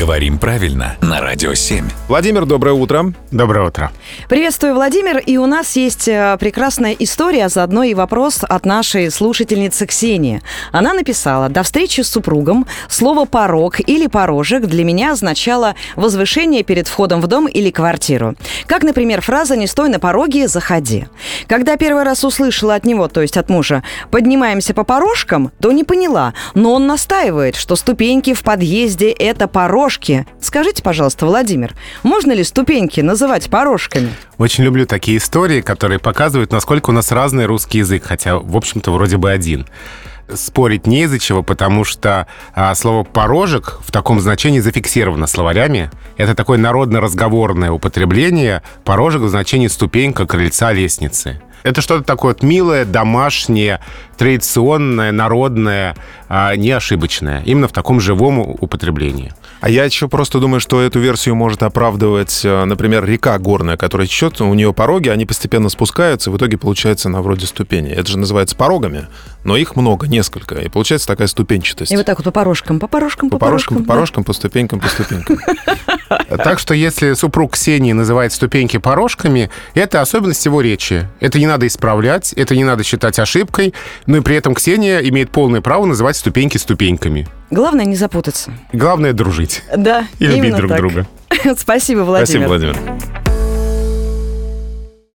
Говорим правильно на Радио 7. Владимир, доброе утро. Доброе утро. Приветствую, Владимир. И у нас есть э, прекрасная история, а заодно и вопрос от нашей слушательницы Ксении. Она написала, до встречи с супругом слово «порог» или «порожек» для меня означало возвышение перед входом в дом или квартиру. Как, например, фраза «не стой на пороге, заходи». Когда первый раз услышала от него, то есть от мужа, «поднимаемся по порожкам», то не поняла, но он настаивает, что ступеньки в подъезде – это порожки. Скажите, пожалуйста, Владимир, можно ли ступеньки называть порожками? Очень люблю такие истории, которые показывают, насколько у нас разный русский язык, хотя, в общем-то, вроде бы один спорить не из-за чего, потому что а, слово «порожек» в таком значении зафиксировано словарями. Это такое народно-разговорное употребление. Порожек в значении ступенька, крыльца, лестницы. Это что-то такое вот милое, домашнее, традиционное, народное, а не ошибочное. Именно в таком живом употреблении. А я еще просто думаю, что эту версию может оправдывать, э, например, река горная, которая течет, у нее пороги, они постепенно спускаются, и в итоге получается на вроде ступени. Это же называется порогами, но их много, несколько, и получается такая ступенчатость. И вот так вот по порожкам, по порожкам, по, по порожкам, по порожкам, по ступенькам, по ступенькам. Так что если супруг Ксении называет ступеньки порожками, это особенность его речи. Это не надо исправлять, это не надо считать ошибкой, но и при этом Ксения имеет полное право называть ступеньки ступеньками. Главное не запутаться. Главное дружить. Да, И любить друг так. друга. Спасибо, Владимир. Спасибо, Владимир.